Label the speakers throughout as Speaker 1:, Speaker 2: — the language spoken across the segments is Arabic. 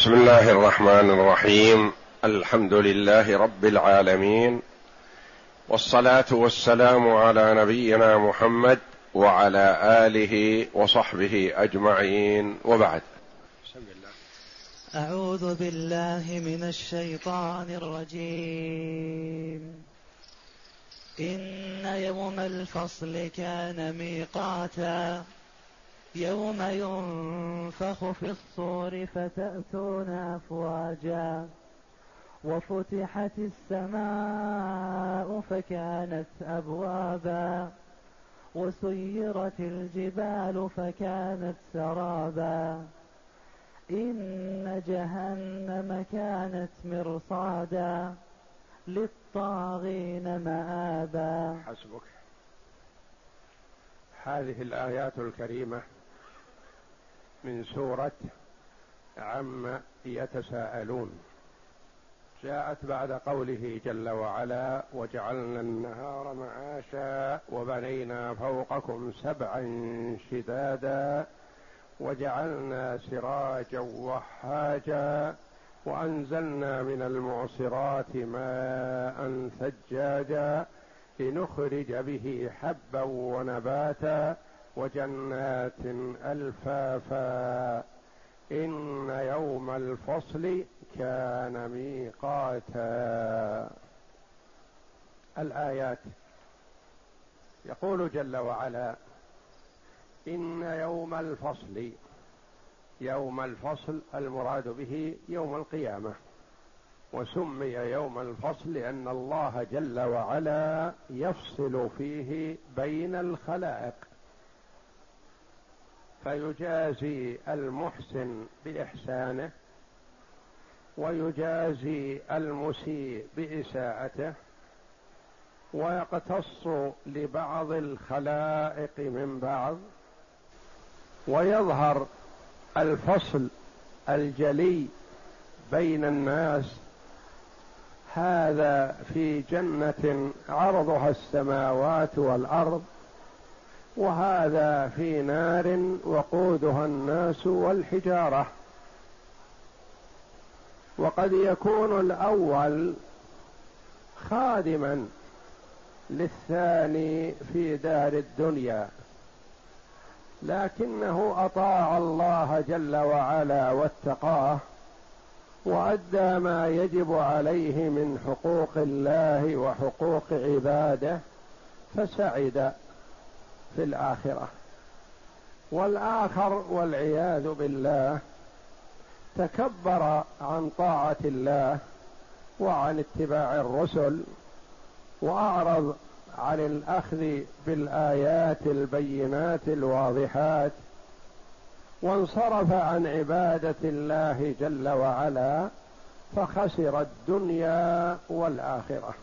Speaker 1: بسم الله الرحمن الرحيم. الحمد لله رب العالمين. والصلاة والسلام على نبينا محمد وعلى آله وصحبه أجمعين. وبعد.
Speaker 2: أعوذ بالله من الشيطان الرجيم. إن يوم الفصل كان ميقاتا. يوم ينفخ في الصور فتأتون أفواجا وفتحت السماء فكانت أبوابا وسيرت الجبال فكانت سرابا إن جهنم كانت مرصادا للطاغين مآبا.
Speaker 3: حسبك. هذه الآيات الكريمة من سورة عم يتساءلون. جاءت بعد قوله جل وعلا وجعلنا النهار معاشا وبنينا فوقكم سبعا شدادا وجعلنا سراجا وحاجا وأنزلنا من المعصرات ماء ثجاجا لنخرج به حبا ونباتا وجنات ألفافا إن يوم الفصل كان ميقاتا. الآيات. يقول جل وعلا إن يوم الفصل يوم الفصل المراد به يوم القيامة. وسمي يوم الفصل لأن الله جل وعلا يفصل فيه بين الخلائق. فيجازي المحسن بإحسانه ويجازي المسيء بإساءته ويقتص لبعض الخلائق من بعض ويظهر الفصل الجلي بين الناس هذا في جنة عرضها السماوات والأرض وهذا في نار وقودها الناس والحجارة. وقد يكون الأول خادما للثاني في دار الدنيا لكنه أطاع الله جل وعلا واتقاه وأدى ما يجب عليه من حقوق الله وحقوق عباده فسعد. في الآخرة. والآخر والعياذ بالله تكبر عن طاعة الله وعن اتباع الرسل وأعرض عن الأخذ بالآيات البينات الواضحات وانصرف عن عبادة الله جل وعلا فخسر الدنيا والآخرة.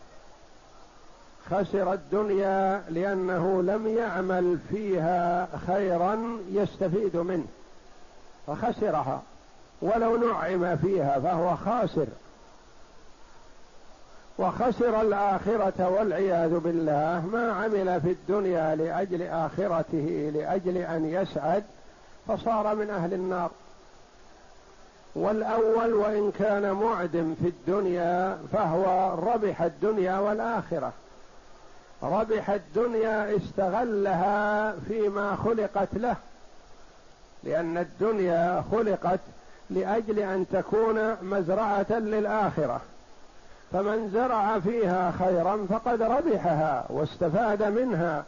Speaker 3: خسر الدنيا لأنه لم يعمل فيها خيرا يستفيد منه فخسرها. ولو نعم فيها فهو خاسر. وخسر الآخرة والعياذ بالله. ما عمل في الدنيا لأجل آخرته لأجل أن يسعد فصار من أهل النار. والأول وإن كان معدم في الدنيا فهو ربح الدنيا والآخرة. ربح الدنيا استغلها فيما خلقت له لأن الدنيا خلقت لأجل أن تكون مزرعة للآخرة. فمن زرع فيها خيرا فقد ربحها واستفاد منها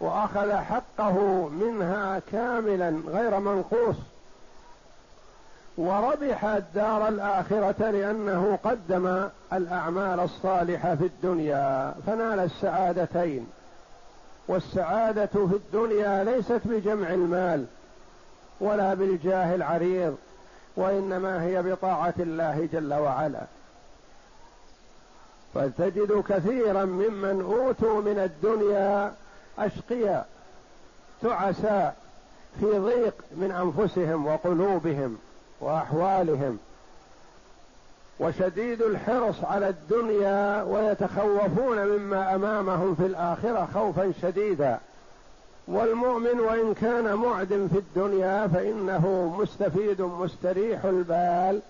Speaker 3: وأخذ حقه منها كاملا غير منقوص. وربح الدار الآخرة لأنه قدم الأعمال الصالحة في الدنيا فنال السعادتين. والسعادة في الدنيا ليست بجمع المال ولا بالجاه العريض وإنما هي بطاعة الله جل وعلا. فتجد كثيرا ممن أوتوا من الدنيا أشقياء تعساء في ضيق من أنفسهم وقلوبهم. وأحوالهم. وشديد الحرص على الدنيا ويتخوفون مما أمامهم في الآخرة خوفا شديدا. والمؤمن وإن كان معدم في الدنيا فإنه مستفيد مستريح البال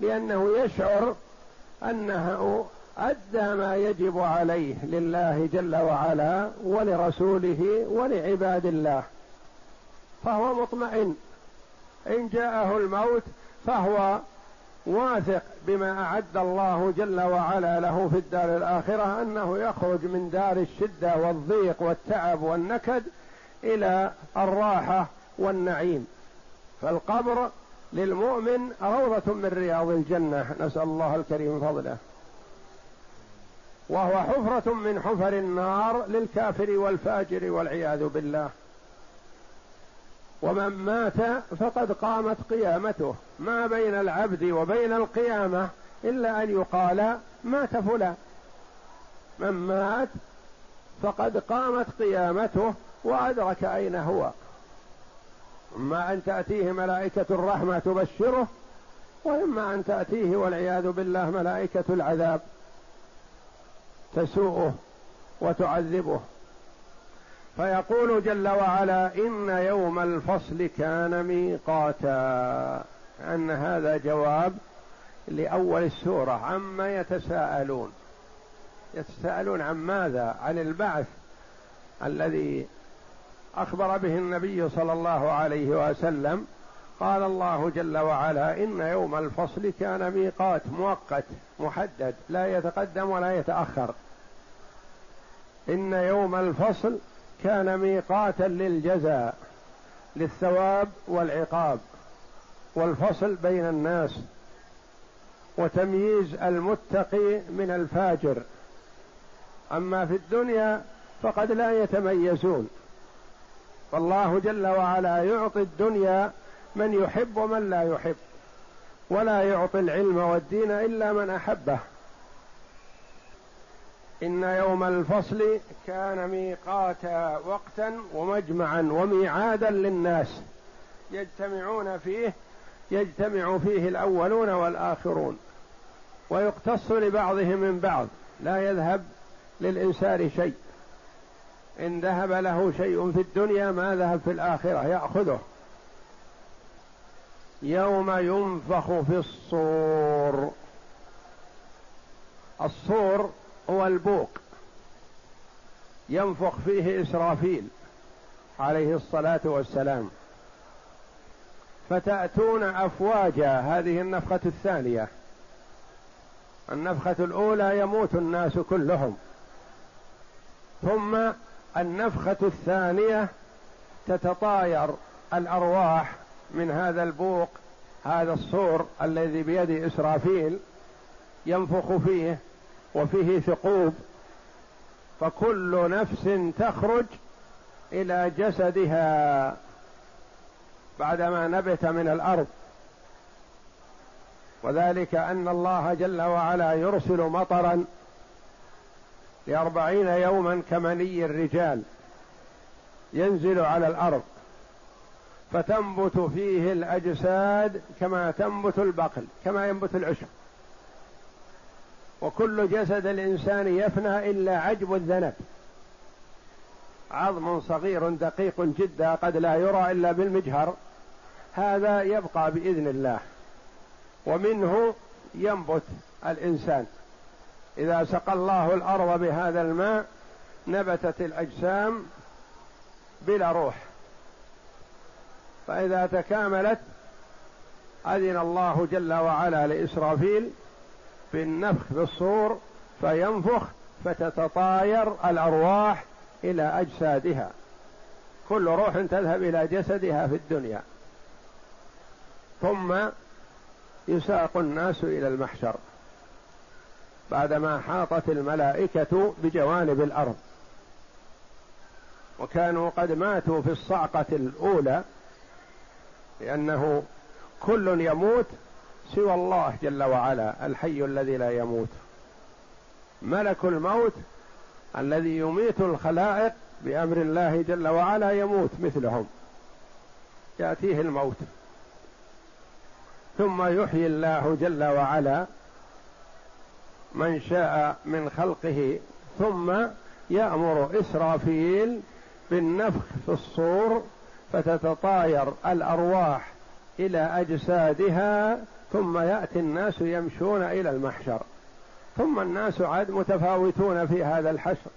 Speaker 3: لأنه يشعر أنه أدى ما يجب عليه لله جل وعلا ولرسوله ولعباد الله. فهو مطمئن إن جاءه الموت فهو واثق بما أعد الله جل وعلا له في الدار الآخرة أنه يخرج من دار الشدة والضيق والتعب والنكد إلى الراحة والنعيم. فالقبر للمؤمن روضة من رياض الجنة. نسأل الله الكريم فضله. وهو حفرة من حفر النار للكافر والفاجر والعياذ بالله. ومن مات فقد قامت قيامته. ما بين العبد وبين القيامة إلا أن يقال مات فلان. من مات فقد قامت قيامته وأدرك أين هو. إما أن تأتيه ملائكة الرحمة تبشره وإما أن تأتيه والعياذ بالله ملائكة العذاب تسوءه وتعذبه. فيقول جل وعلا إن يوم الفصل كان ميقاتا. أن هذا جواب لأول السورة. عما يتساءلون؟ يتساءلون عن ماذا؟ عن البعث الذي أخبر به النبي صلى الله عليه وسلم. قال الله جل وعلا إن يوم الفصل كان ميقات مؤقت محدد لا يتقدم ولا يتأخر. إن يوم الفصل كان ميقاتا للجزاء للثواب والعقاب والفصل بين الناس وتمييز المتقي من الفاجر. أما في الدنيا فقد لا يتميزون. فالله جل وعلا يعطي الدنيا من يحب ومن لا يحب ولا يعطي العلم والدين إلا من أحبه. إن يوم الفصل كان ميقاتا وقتا ومجمعا وميعادا للناس يجتمعون فيه يجتمع فيه الأولون والآخرون ويقتص لبعضهم من بعض لا يذهب للإنسان شيء. إن ذهب له شيء في الدنيا ما ذهب في الآخرة يأخذه. يوم ينفخ في الصور. الصور هو البوق. ينفخ فيه إسرافيل عليه الصلاة والسلام. فتأتون أفواجا هذه النفخة الثانية. النفخة الأولى يموت الناس كلهم. ثم النفخة الثانية تتطاير الأرواح من هذا البوق هذا الصور الذي بيد إسرافيل ينفخ فيه وفيه ثقوب فكل نفس تخرج إلى جسدها بعدما نبت من الأرض. وذلك أن الله جل وعلا يرسل مطرا لأربعين يوما كمني الرجال ينزل على الأرض فتنبت فيه الأجساد كما تنبت البقل كما ينبت العشب. وكل جسد الإنسان يفنى إلا عجب الذنب. عظم صغير دقيق جدا قد لا يرى إلا بالمجهر. هذا يبقى بإذن الله. ومنه ينبت الإنسان. إذا سقى الله الأرض بهذا الماء نبتت الأجسام بلا روح. فإذا تكاملت أذن الله جل وعلا بالنفخ في الصور فينفخ فتتطاير الأرواح إلى أجسادها. كل روح تذهب إلى جسدها في الدنيا. ثم يساق الناس إلى المحشر بعدما حاطت الملائكة بجوانب الأرض. وكانوا قد ماتوا في الصعقة الأولى لأنه كل يموت سوى الله جل وعلا الحي الذي لا يموت. ملك الموت الذي يميت الخلائق بأمر الله جل وعلا يموت مثلهم. يأتيه الموت. ثم يحيي الله جل وعلا من شاء من خلقه ثم يأمر إسرافيل بالنفخ في الصور فتتطاير الأرواح إلى أجسادها ثم يأتي الناس يمشون إلى المحشر ثم الناس عاد متفاوتون في هذا الحشر.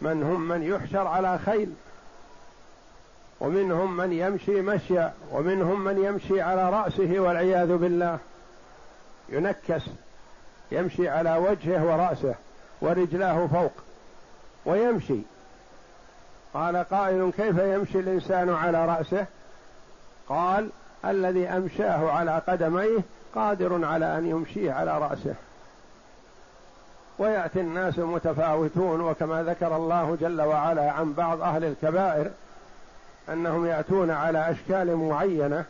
Speaker 3: من هم من يحشر على خيل ومنهم من يمشي مشيا ومنهم من يمشي على رأسه والعياذ بالله. ينكس يمشي على وجهه ورأسه ورجلاه فوق ويمشي. قال قائل كيف يمشي الإنسان على رأسه؟ قال الذي أمشاه على قدميه قادر على أن يمشيه على رأسه. ويأتي الناس متفاوتون وكما ذكر الله جل وعلا عن بعض أهل الكبائر أنهم يأتون على أشكال معينة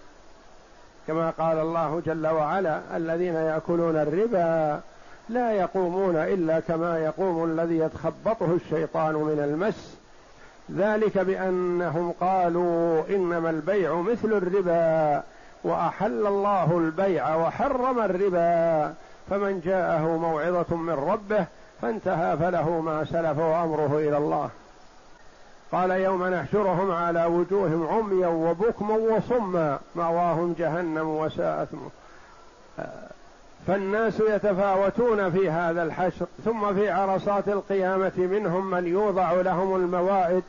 Speaker 3: كما قال الله جل وعلا الذين يأكلون الربا لا يقومون إلا كما يقوم الذي يتخبطه الشيطان من المس. ذلك بأنهم قالوا إنما البيع مثل الربا وأحل الله البيع وحرم الربا فمن جاءه موعظة من ربه فانتهى فله ما سلف وأمره إلى الله. قال يوم نحشرهم على وجوههم عميا وبكما وصما مأواهم جهنم وساءت فالناس يتفاوتون في هذا الحشر ثم في عرصات القيامة منهم من يوضع لهم الموائد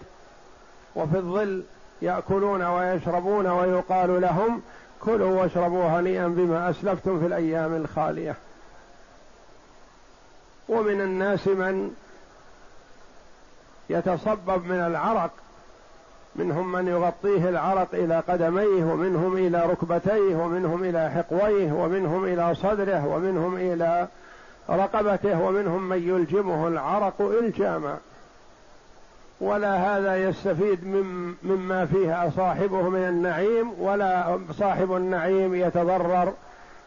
Speaker 3: وفي الظل يأكلون ويشربون ويقال لهم كلوا واشربوا هنيئا بما أسلفتم في الأيام الخالية. ومن الناس من يتصبب من العرق منهم من يغطيه العرق إلى قدميه ومنهم إلى ركبتيه ومنهم إلى حقويه ومنهم إلى صدره ومنهم إلى رقبته ومنهم من يلجمه العرق إلجاما. ولا هذا يستفيد مما فيه صاحبه من النعيم ولا صاحب النعيم يتضرر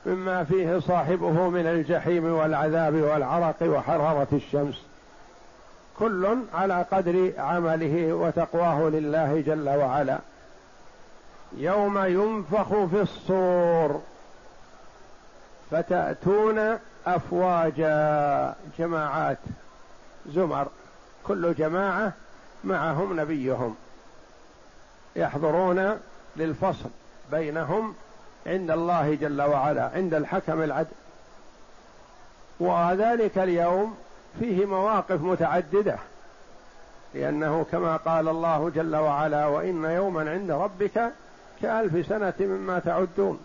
Speaker 3: مما فيه صاحبه من الجحيم والعذاب والعرق وحرارة الشمس. كل على قدر عمله وتقواه لله جل وعلا. يوم ينفخ في الصور فتأتون أفواجا جماعات زمر. كل جماعة معهم نبيهم يحضرون للفصل بينهم عند الله جل وعلا عند الحكم العدل. وذلك اليوم فيه مواقف متعددة لأنه كما قال الله جل وعلا وإن يوما عند ربك كألف سنة مما تعدون.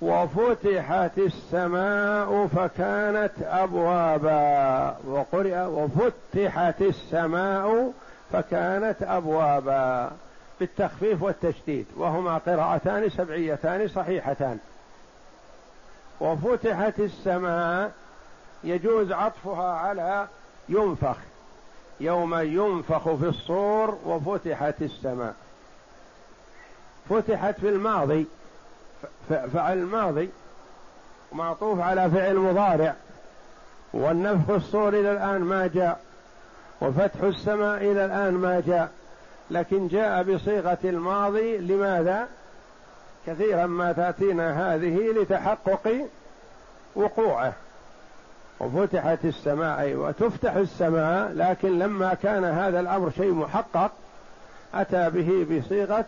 Speaker 3: وفتحت السماء فكانت أبوابا. وقرئ وفتحت السماء فكانت أبوابا. بالتخفيف والتشديد. وهما قراءتان سبعيتان صحيحتان. وفتحت السماء يجوز عطفها على ينفخ. يوم ينفخ في الصور وفتحت السماء. فتحت في الماضي. فعل الماضي معطوف على فعل مضارع والنفخ الصور إلى الآن ما جاء وفتح السماء إلى الآن ما جاء لكن جاء بصيغة الماضي لماذا؟ كثيرا ما تأتينا هذه لتحقق وقوعه وفتحت السماء وتفتح السماء لكن لما كان هذا الأمر شيء محقق أتى به بصيغة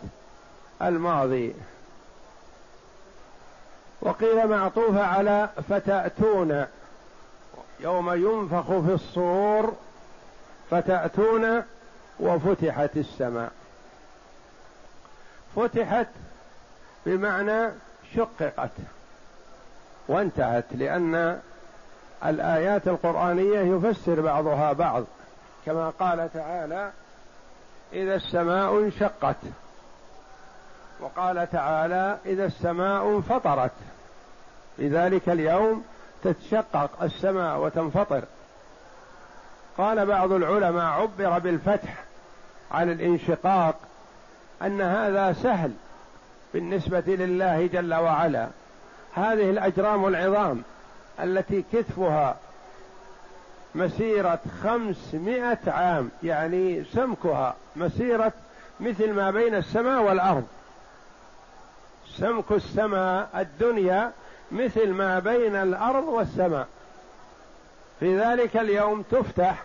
Speaker 3: الماضي وقيل معطوفه على فتأتون. يوم ينفخ في الصور فتأتون وفتحت السماء. فتحت بمعنى شققت وانتهت لأن الآيات القرآنية يفسر بعضها بعض. كما قال تعالى إذا السماء انشقت وقال تعالى إذا السماء انفطرت. في ذلك اليوم تتشقق السماء وتنفطر. قال بعض العلماء عبر بالفتح عن الانشقاق أن هذا سهل بالنسبة لله جل وعلا. هذه الأجرام العظام التي كتفها مسيرة خمسمائة عام يعني سمكها مسيرة مثل ما بين السماء والأرض. سمك السماء الدنيا مثل ما بين الأرض والسماء. في ذلك اليوم تفتح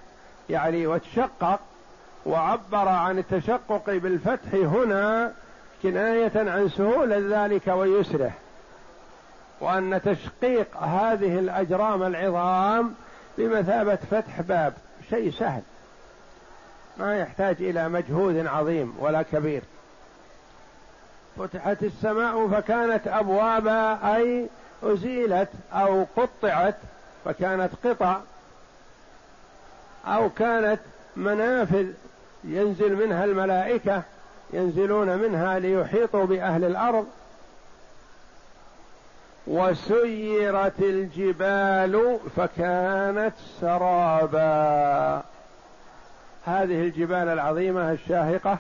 Speaker 3: يعني وتشقق وعبر عن التشقق بالفتح هنا كناية عن سهولة ذلك ويسره. وأن تشقيق هذه الأجرام العظام بمثابة فتح باب شيء سهل. ما يحتاج إلى مجهود عظيم ولا كبير. فتحت السماء فكانت أبوابا أي أزيلت أو قطعت فكانت قطع أو كانت منافذ ينزل منها الملائكة ينزلون منها ليحيطوا بأهل الأرض. وسيرت الجبال فكانت سرابا. هذه الجبال العظيمة الشاهقة.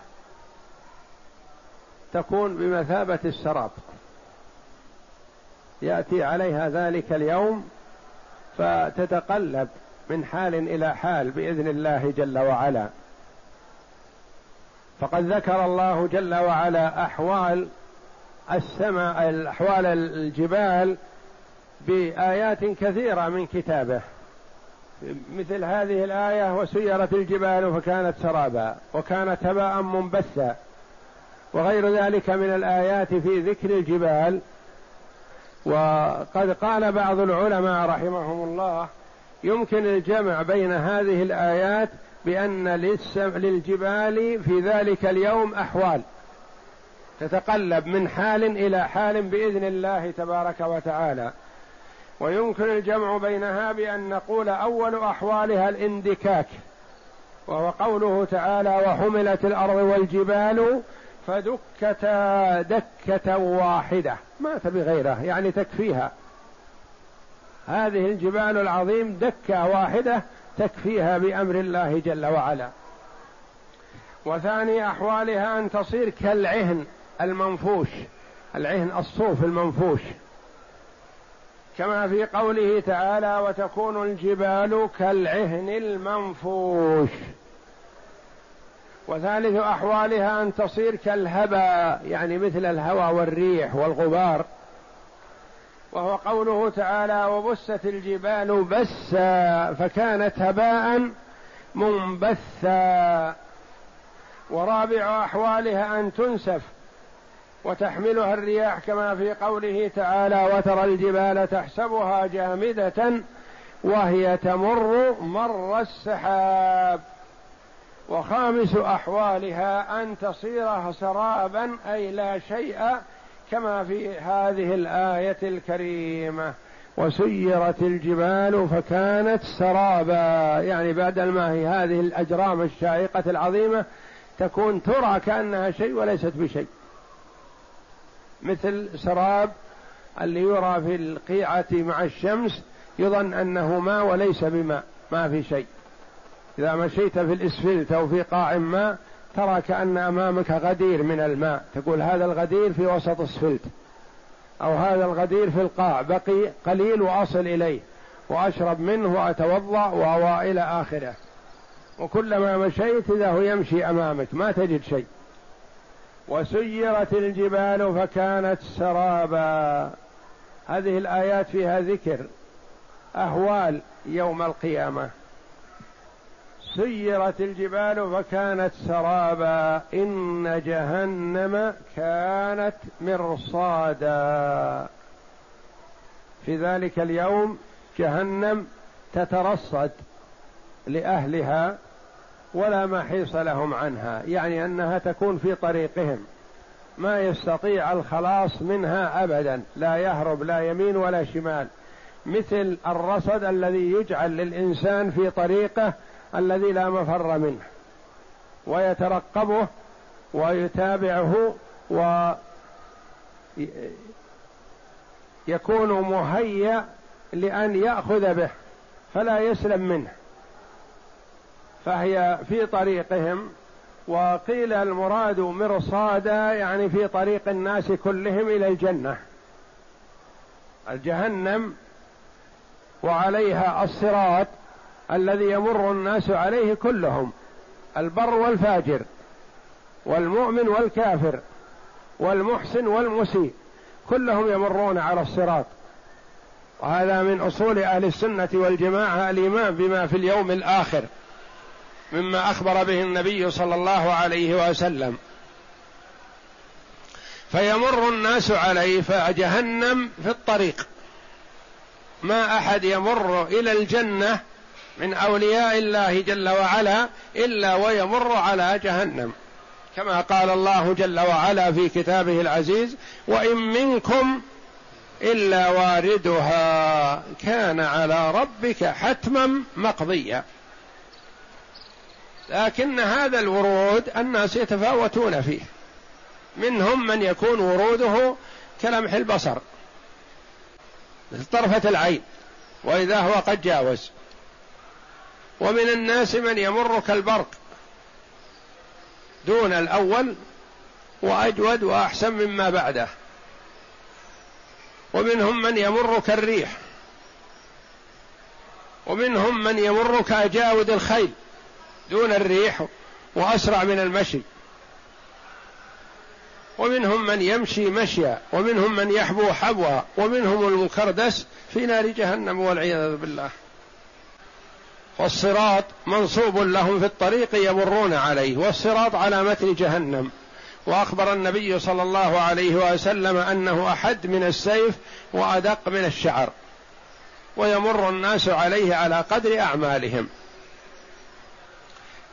Speaker 3: تكون بمثابة السراب. يأتي عليها ذلك اليوم فتتقلب من حال إلى حال بإذن الله جل وعلا. فقد ذكر الله جل وعلا أحوال السماء أحوال الجبال بآيات كثيرة من كتابه. مثل هذه الآية وسيرت الجبال فكانت سرابا وكانت هباء منبثا. وغير ذلك من الآيات في ذكر الجبال. وقد قال بعض العلماء رحمهم الله يمكن الجمع بين هذه الآيات بأن للجبال في ذلك اليوم أحوال. تتقلب من حال إلى حال بإذن الله تبارك وتعالى. ويمكن الجمع بينها بأن نقول أول أحوالها الاندكاك. وهو قوله تعالى وحملت الأرض والجبال فدكتا دكة واحدة. ما تبي غيره يعني تكفيها. هذه الجبال العظيم دكة واحدة تكفيها بأمر الله جل وعلا. وثاني أحوالها أن تصير كالعهن المنفوش العهن الصوف المنفوش. كما في قوله تعالى وتكون الجبال كالعهن المنفوش. وثالث أحوالها أن تصير كالهبا يعني مثل الهوى والريح والغبار. وهو قوله تعالى وبست الجبال بسا فكانت هباء منبثا. ورابع أحوالها أن تنسف وتحملها الرياح كما في قوله تعالى وترى الجبال تحسبها جامدة وهي تمر مر السحاب. وخامس أحوالها أن تصير سرابا أي لا شيء كما في هذه الآية الكريمة. وسيرت الجبال فكانت سرابا. يعني بدل ما هي هذه الأجرام الشائقة العظيمة تكون ترى كأنها شيء وليست بشيء. مثل سراب اللي يرى في القيعة مع الشمس يظن أنه ماء وليس بماء ما في شيء. إذا مشيت في الإسفلت أو في قاع ماء ترى كأن أمامك غدير من الماء. تقول هذا الغدير في وسط إسفلت أو هذا الغدير في القاع بقي قليل وأصل إليه وأشرب منه وأتوضأ وإلى آخره. وكلما مشيت إذا هو يمشي أمامك ما تجد شيء. وسيرت الجبال فكانت سرابا. هذه الآيات فيها ذكر أهوال يوم القيامة. سيرت الجبال فكانت سرابا. إن جهنم كانت مرصادا. في ذلك اليوم جهنم تترصد لأهلها ولا محيص لهم عنها. يعني أنها تكون في طريقهم. ما يستطيع الخلاص منها ابدا. لا يهرب لا يمين ولا شمال. مثل الرصد الذي يجعل للإنسان في طريقه الذي لا مفر منه ويترقبه ويتابعه ويكون مهيأ لأن يأخذ به فلا يسلم منه. فهي في طريقهم وقيل المراد مرصادا يعني في طريق الناس كلهم إلى الجنة. الجهنم وعليها الصراط الذي يمر الناس عليه كلهم البر والفاجر والمؤمن والكافر والمحسن والمسيء كلهم يمرون على الصراط. وهذا من أصول أهل السنة والجماعة الإيمان بما في اليوم الآخر مما أخبر به النبي صلى الله عليه وسلم. فيمر الناس عليه فجهنم في الطريق. ما أحد يمر إلى الجنة من أولياء الله جل وعلا إلا ويمر على جهنم. كما قال الله جل وعلا في كتابه العزيز وإن منكم إلا واردها كان على ربك حتما مقضيا لكن هذا الورود الناس يتفاوتون فيه. منهم من يكون وروده كلمح البصر مثل طرفة العين وإذا هو قد جاوز. ومن الناس من يمر كالبرق دون الأول وأجود وأحسن مما بعده. ومنهم من يمر كالريح ومنهم من يمر كأجاود الخيل. دون الريح وأسرع من المشي. ومنهم من يمشي مشيا. ومنهم من يحبو حبوا. ومنهم المكردس في نار جهنم والعياذ بالله. والصراط منصوب لهم في الطريق يمرون عليه والصراط على متن جهنم. وأخبر النبي صلى الله عليه وسلم أنه أحد من السيف وأدق من الشعر. ويمر الناس عليه على قدر أعمالهم.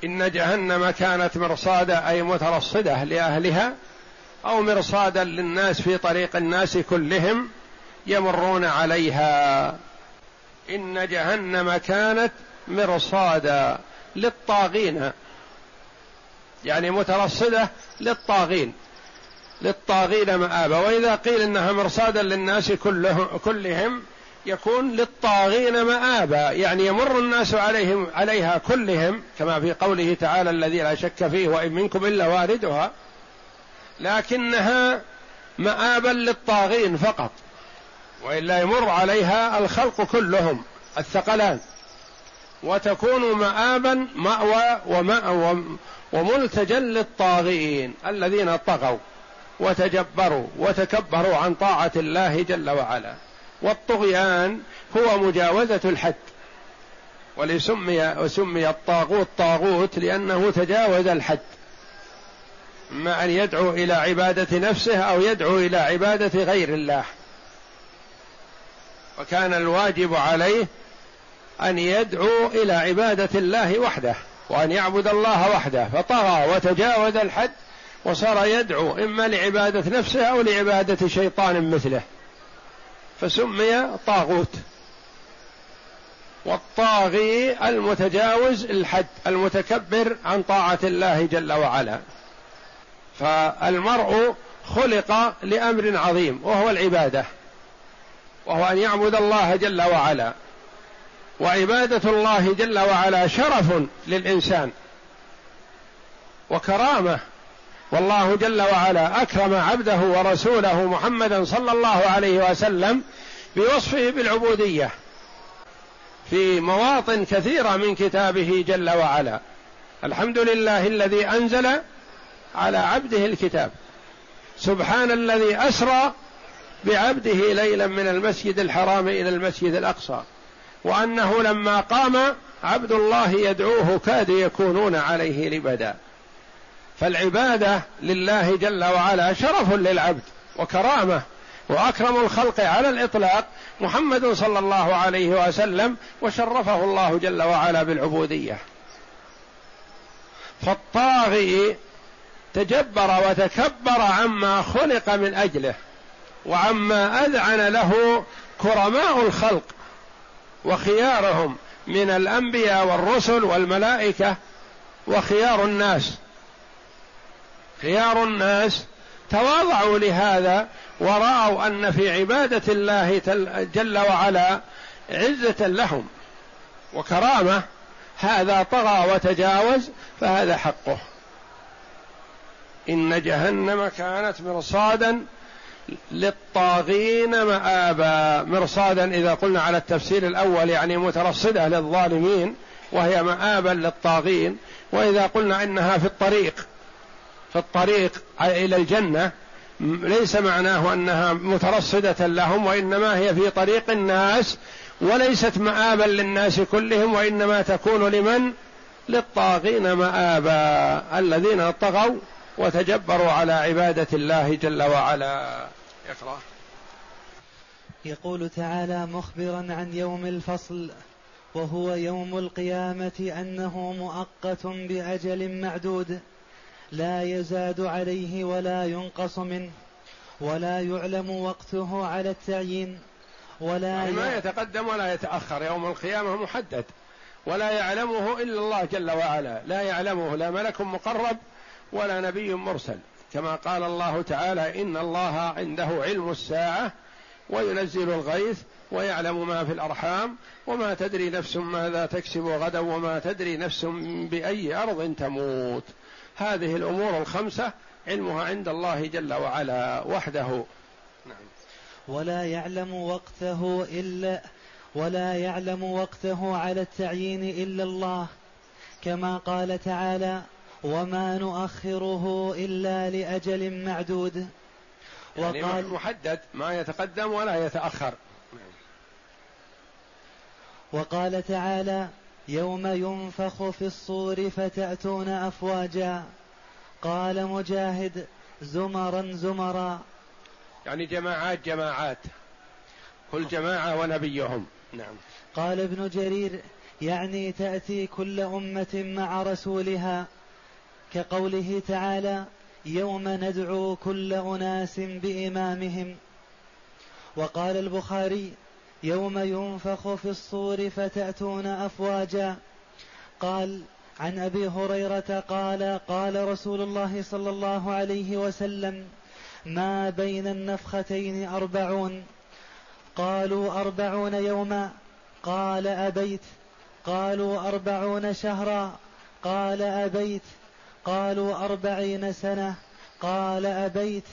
Speaker 3: إن جهنم كانت مرصادا أي مترصدة لأهلها أو مرصادا للناس في طريق الناس كلهم يمرون عليها. إن جهنم كانت مرصادا للطاغين يعني مترصدة للطاغين للطاغين مآبا وإذا قيل إنها مرصادا للناس كلهم, كلهم يكون للطاغين مآبا يعني يمر الناس عليهم عليها كلهم كما في قوله تعالى الذي لا شك فيه وإن منكم إلا واردها لكنها مآبا للطاغين فقط وإلا يمر عليها الخلق كلهم الثقلان. وتكون مآبا مأوى ومأوى وملتجا للطاغين الذين طغوا وتجبروا وتكبروا عن طاعة الله جل وعلا. والطغيان هو مجاوزة الحد ولسمي وسمي الطاغوت طاغوت لأنه تجاوز الحد. إما أن يدعو إلى عبادة نفسه أو يدعو إلى عبادة غير الله. وكان الواجب عليه أن يدعو إلى عبادة الله وحده وأن يعبد الله وحده فطغى وتجاوز الحد وصار يدعو إما لعبادة نفسه أو لعبادة شيطان مثله. فسمي طاغوت. والطاغي المتجاوز الحد المتكبر عن طاعة الله جل وعلا. فالمرء خلق لأمر عظيم وهو العبادة وهو أن يعبد الله جل وعلا. وعبادة الله جل وعلا شرف للإنسان وكرامة. والله جل وعلا أكرم عبده ورسوله محمدا صلى الله عليه وسلم بوصفه بالعبودية في مواطن كثيرة من كتابه جل وعلا. الحمد لله الذي أنزل على عبده الكتاب. سبحان الذي أسرى بعبده ليلا من المسجد الحرام إلى المسجد الأقصى. وأنه لما قام عبد الله يدعوه كادوا يكونون عليه لبدا. فالعبادة لله جل وعلا شرف للعبد وكرامة وأكرم الخلق على الإطلاق محمد صلى الله عليه وسلم وشرفه الله جل وعلا بالعبودية. فالطاغي تجبر وتكبر عما خلق من أجله وعما أذعن له كرماء الخلق وخيارهم من الأنبياء والرسل والملائكة وخيار الناس. خيار الناس تواضعوا لهذا ورأوا أن في عبادة الله جل وعلا عزة لهم وكرامة. هذا طغى وتجاوز فهذا حقه. إن جهنم كانت مرصادا للطاغين مآبا مرصادا إذا قلنا على التفسير الأول يعني مترصدة للظالمين وهي مآبا للطاغين وإذا قلنا إنها في الطريق في الطريق إلى الجنة ليس معناه أنها مترصدة لهم وإنما هي في طريق الناس وليست مآبا للناس كلهم وإنما تكون لمن؟ للطاغين مآبا الذين طغوا وتجبروا على عبادة الله جل وعلا. يقرأ
Speaker 2: يقول تعالى مخبرا عن يوم الفصل وهو يوم القيامة أنه مؤقت بأجل معدود لا يزاد عليه ولا ينقص منه ولا يعلم وقته على التعيين ولا
Speaker 3: يعني ما يتقدم ولا يتأخر يوم القيامة محدد ولا يعلمه إلا الله جل وعلا لا يعلمه لا ملك مقرب ولا نبي مرسل. كما قال الله تعالى إن الله عنده علم الساعة وينزل الغيث ويعلم ما في الأرحام وما تدري نفس ماذا تكسب غدا وما تدري نفس بأي أرض تموت. هذه الأمور الخمسة علمها عند الله جل وعلا وحده.
Speaker 2: نعم. ولا يعلم وقته إلا ولا يعلم وقته على التعيين إلا الله. كما قال تعالى وما نؤخره الا لاجل معدود.
Speaker 3: يعني وقال محدد ما يتقدم ولا يتأخر.
Speaker 2: وقال تعالى يوم ينفخ في الصور فتأتون أفواجا. قال مجاهد زمرا زمرا.
Speaker 3: يعني جماعات جماعات. كل جماعة ونبيهم. نعم.
Speaker 2: قال ابن جرير يعني تأتي كل أمة مع رسولها. كقوله تعالى يوم ندعو كل أناس بإمامهم. وقال البخاري يوم ينفخ في الصور فتأتون أفواجا. قال عن أبي هريرة قال قال رسول الله صلى الله عليه وسلم ما بين النفختين أربعون. قالوا أربعون يوما. قال أبيت. قالوا أربعون شهرا. قال أبيت. قالوا أربعين سنة. قال أبيت.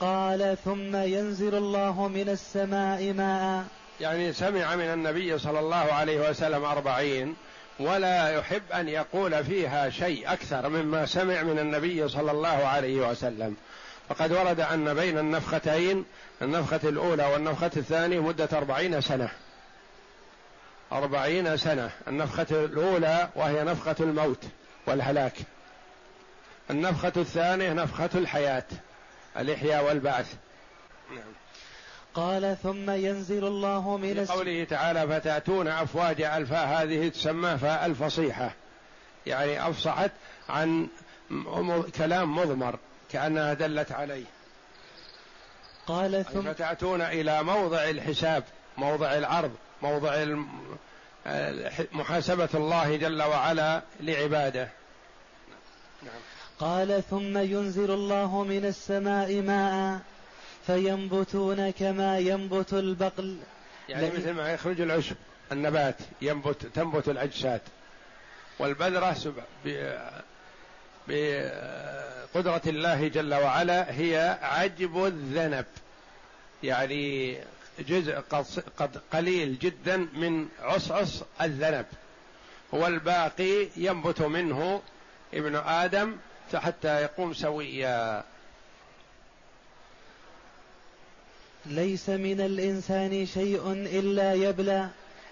Speaker 2: قال ثم ينزل الله من السماء ماء.
Speaker 3: يعني سمع من النبي صلى الله عليه وسلم أربعين ولا يحب أن يقول فيها شيء أكثر مما سمع من النبي صلى الله عليه وسلم. فقد ورد أن بين النفختين النفخة الأولى والنفخة الثانية مدة أربعين سنة. أربعين سنة. النفخة الأولى وهي نفخة الموت والهلاك. النفخة الثانية نفخة الحياة الإحياء والبعث
Speaker 2: نعم. قال ثم ينزل الله من
Speaker 3: قوله تعالى فتأتون أفواج الفاء هذه تسمى فاء الفصيحة يعني أفصحت عن كلام مضمر كأنها دلت عليه قال ثم فتأتون إلى موضع الحساب موضع العرض موضع محاسبة الله جل وعلا لعباده
Speaker 2: نعم. قال ثم ينزل الله من السماء ماء فينبتون كما ينبت البقل.
Speaker 3: يعني مثل ما يخرج العشب النبات ينبت تنبت الأجساد. والبذرة بقدرة الله جل وعلا هي عجب الذنب. يعني جزء قد قليل جدا من عصعص الذنب. والباقي ينبت منه ابن آدم حتى يقوم سويا.
Speaker 2: ليس من الإنسان شيء إلا يبلى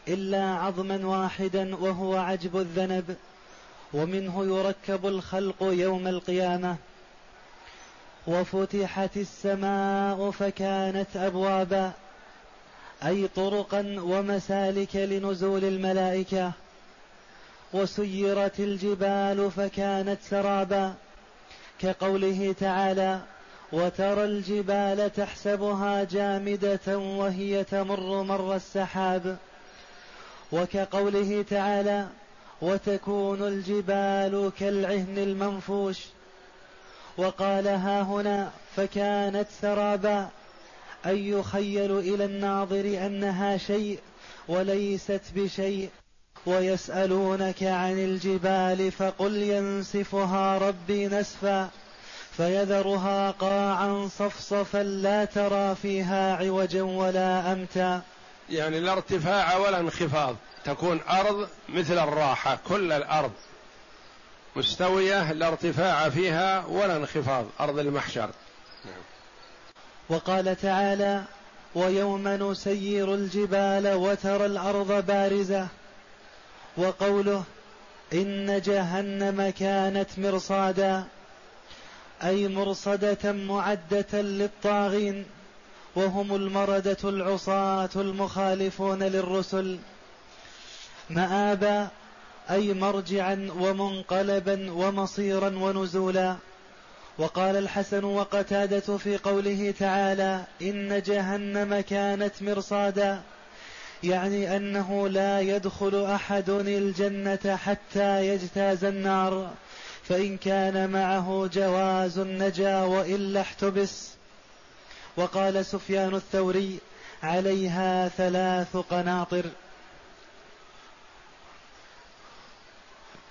Speaker 2: إلا عظما واحدا وهو عجب الذنب ومنه يركب الخلق يوم القيامة. وفتحت السماء فكانت أبوابا أي طرقا ومسالك لنزول الملائكة. وسيرت الجبال فكانت سرابا. كقوله تعالى وترى الجبال تحسبها جامدة وهي تمر مر السحاب. وكقوله تعالى وتكون الجبال كالعهن المنفوش. وقال ها هنا فكانت سرابا أي يخيل إلى الناظر أنها شيء وليست بشيء. ويسألونك عن الجبال فقل ينسفها ربي نسفا فيذرها قاعا صفصفا لا ترى فيها عوجا ولا أمتا
Speaker 3: يعني لا ارتفاع ولا انخفاض تكون أرض مثل الراحة كل الأرض مستوية لا ارتفاع فيها ولا انخفاض أرض المحشر.
Speaker 2: وقال تعالى ويوم نسير الجبال وترى الأرض بارزة وقوله إن جهنم كانت مرصادا أي مرصدة معدة للطاغين وهم المردة العصاة المخالفون للرسل. مآبا أي مرجعا ومنقلبا ومصيرا ونزولا. وقال الحسن وقتادة في قوله تعالى إن جهنم كانت مرصادا. يعني أنه لا يدخل أحد الجنة حتى يجتاز النار فإن كان معه جواز نجا وإلا احتبس. وقال سفيان الثوري عليها ثلاث قناطر.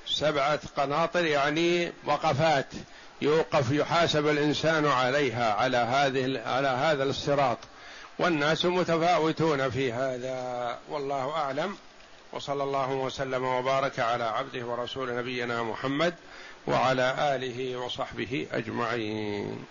Speaker 3: سبعة قناطر يعني وقفات يوقف يحاسب الإنسان عليها على هذه على هذا الصراط والناس متفاوتون في هذا والله أعلم. وصلى الله وسلم وبارك على عبده ورسول نبينا محمد وعلى آله وصحبه أجمعين.